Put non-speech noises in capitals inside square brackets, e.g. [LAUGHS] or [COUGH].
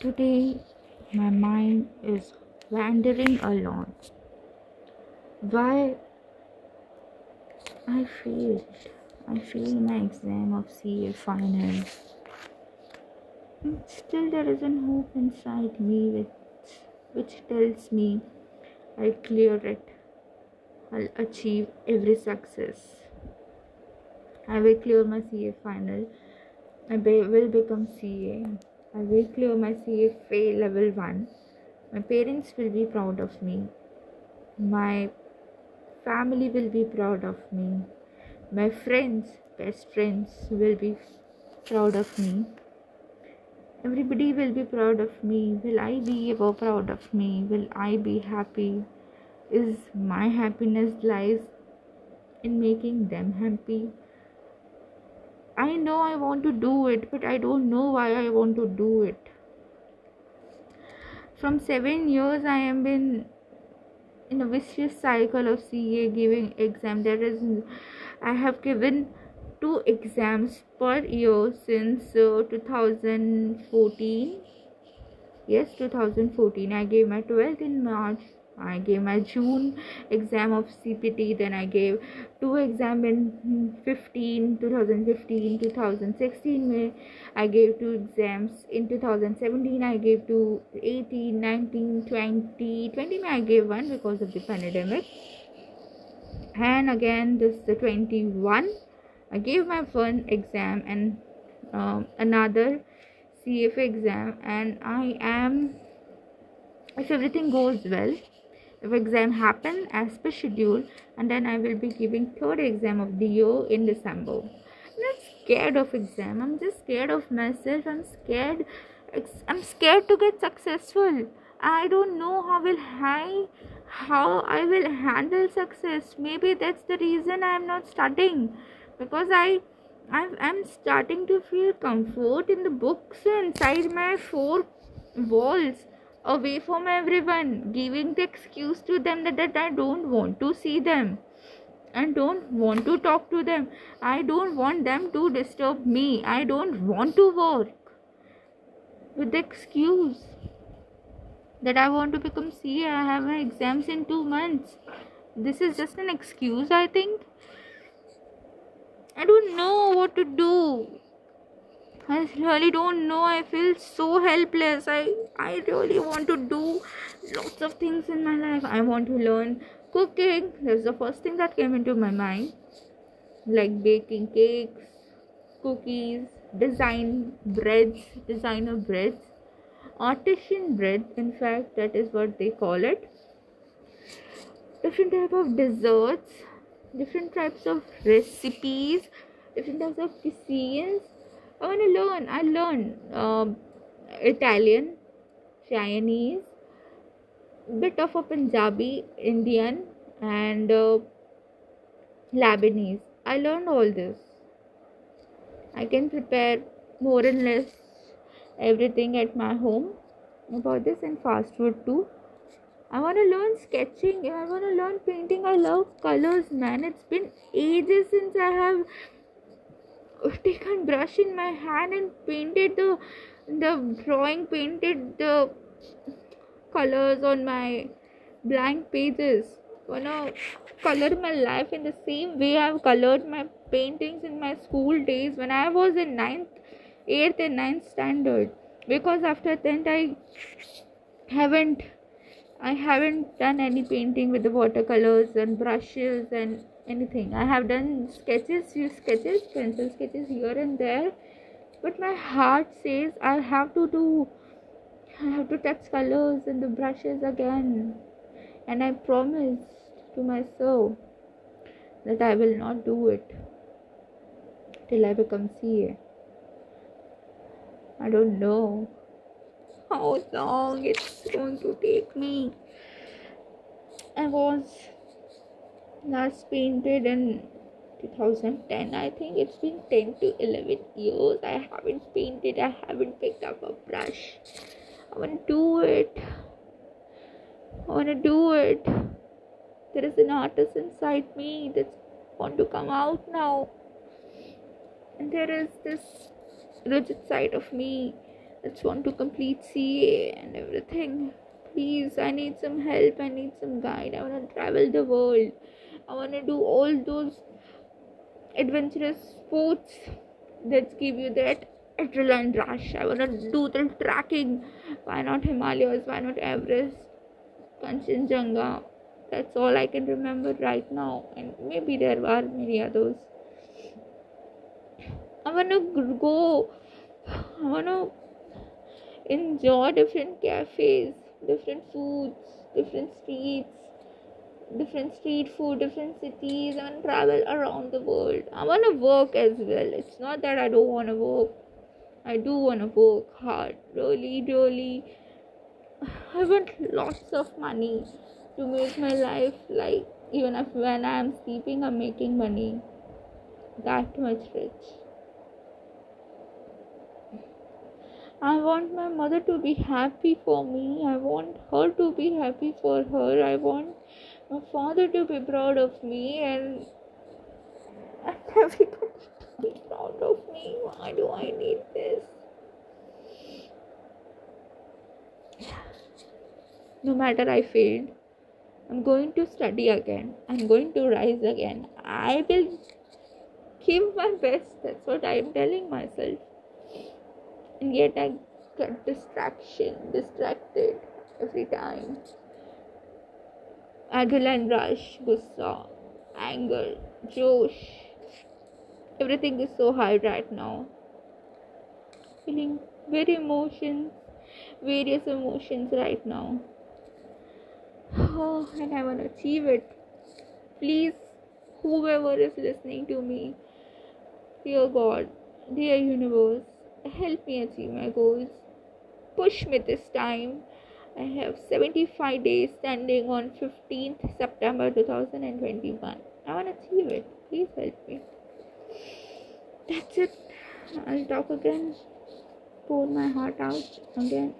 Today, my mind is wandering alone. Why I failed. I failed my exam of CA final. Still, there is an hope inside me which, which tells me I'll clear it. I'll achieve every success. I will clear my CA final. I be- will become CA. I will clear my CFA level 1. My parents will be proud of me. My family will be proud of me. My friends, best friends, will be proud of me. Everybody will be proud of me. Will I be ever proud of me? Will I be happy? Is my happiness lies in making them happy? I know I want to do it, but I don't know why I want to do it. From seven years, I have been in a vicious cycle of CA giving exam. There is, I have given two exams per year since uh, 2014. Yes, 2014. I gave my 12th in March I gave my June exam of CPT, then I gave two exam in 15, 2015, 2016. May I gave two exams in 2017. I gave two 18, 19, 20, 20. May I gave one because of the pandemic, and again this the 21. I gave my one exam and um, another CFA exam, and I am if everything goes well if exam happen as per schedule and then i will be giving third exam of the year in december. I'm not scared of exam. I'm just scared of myself. I'm scared i'm scared to get successful. I don't know how will i how i will handle success. Maybe that's the reason i'm not studying. Because i I'm, starting to feel comfort in the books inside my four walls away from everyone, giving the excuse to them that, that I don't want to see them and don't want to talk to them. I don't want them to disturb me. I don't want to work with the excuse that I want to become CA. I have my exams in two months. This is just an excuse, I think. I don't know what to do. I really don't know. I feel so helpless. I I really want to do lots of things in my life. I want to learn cooking. That's the first thing that came into my mind. Like baking cakes, cookies, design breads, designer breads, artisan bread. In fact, that is what they call it. Different type of desserts, different types of recipes, different types of cuisines I want to learn. I learn uh, Italian, Chinese, bit of a Punjabi, Indian, and uh, Lebanese. I learned all this. I can prepare more and less everything at my home about this and fast food too. I want to learn sketching. I want to learn painting. I love colors, man. It's been ages since I have taken brush in my hand and painted the the drawing painted the colors on my blank pages wanna color my life in the same way I've colored my paintings in my school days when I was in ninth, eighth, and ninth standard. Because after tenth, I haven't, I haven't done any painting with the watercolors and brushes and anything. I have done sketches, few sketches, pencil sketches here and there, but my heart says I have to do. I have to touch colors and the brushes again, and I promised to myself that I will not do it till I become CA. I don't know how long it's going to take me. I was last painted in 2010 i think it's been 10 to 11 years i haven't painted i haven't picked up a brush i want to do it i want to do it there is an artist inside me that's want to come out now. And there is this rigid side of me that's want to complete CA and everything. Please, I need some help. I need some guide. I want to travel the world. I want to do all those adventurous sports that give you that adrenaline rush. I want to do the trekking. Why not Himalayas? Why not Everest? Kanchenjunga. That's all I can remember right now, and maybe there are many others. I want to go. I want to enjoy different cafes, different foods, different streets, different street food, different cities, and travel around the world. I want to work as well. It's not that I don't want to work. I do want to work hard. Really, really. [SIGHS] I want lots of money to make my life like even if when I am sleeping, I'm making money. That much rich. I want my mother to be happy for me. I want her to be happy for her. I want my father to be proud of me and, and everybody [LAUGHS] to be proud of me. Why do I need this? No matter I failed, I'm going to study again. I'm going to rise again. I will give my best. That's what I'm telling myself and yet I get distraction, distracted every time. Adrenaline rush, gussa, anger, josh. Everything is so high right now. Feeling very emotions, various emotions right now. Oh, and I want to achieve it. Please, whoever is listening to me, dear God, dear universe, help me achieve my goals. Push me this time. I have 75 days standing on 15th September 2021. I want to achieve it. Please help me. That's it. I'll talk again. Pour my heart out again.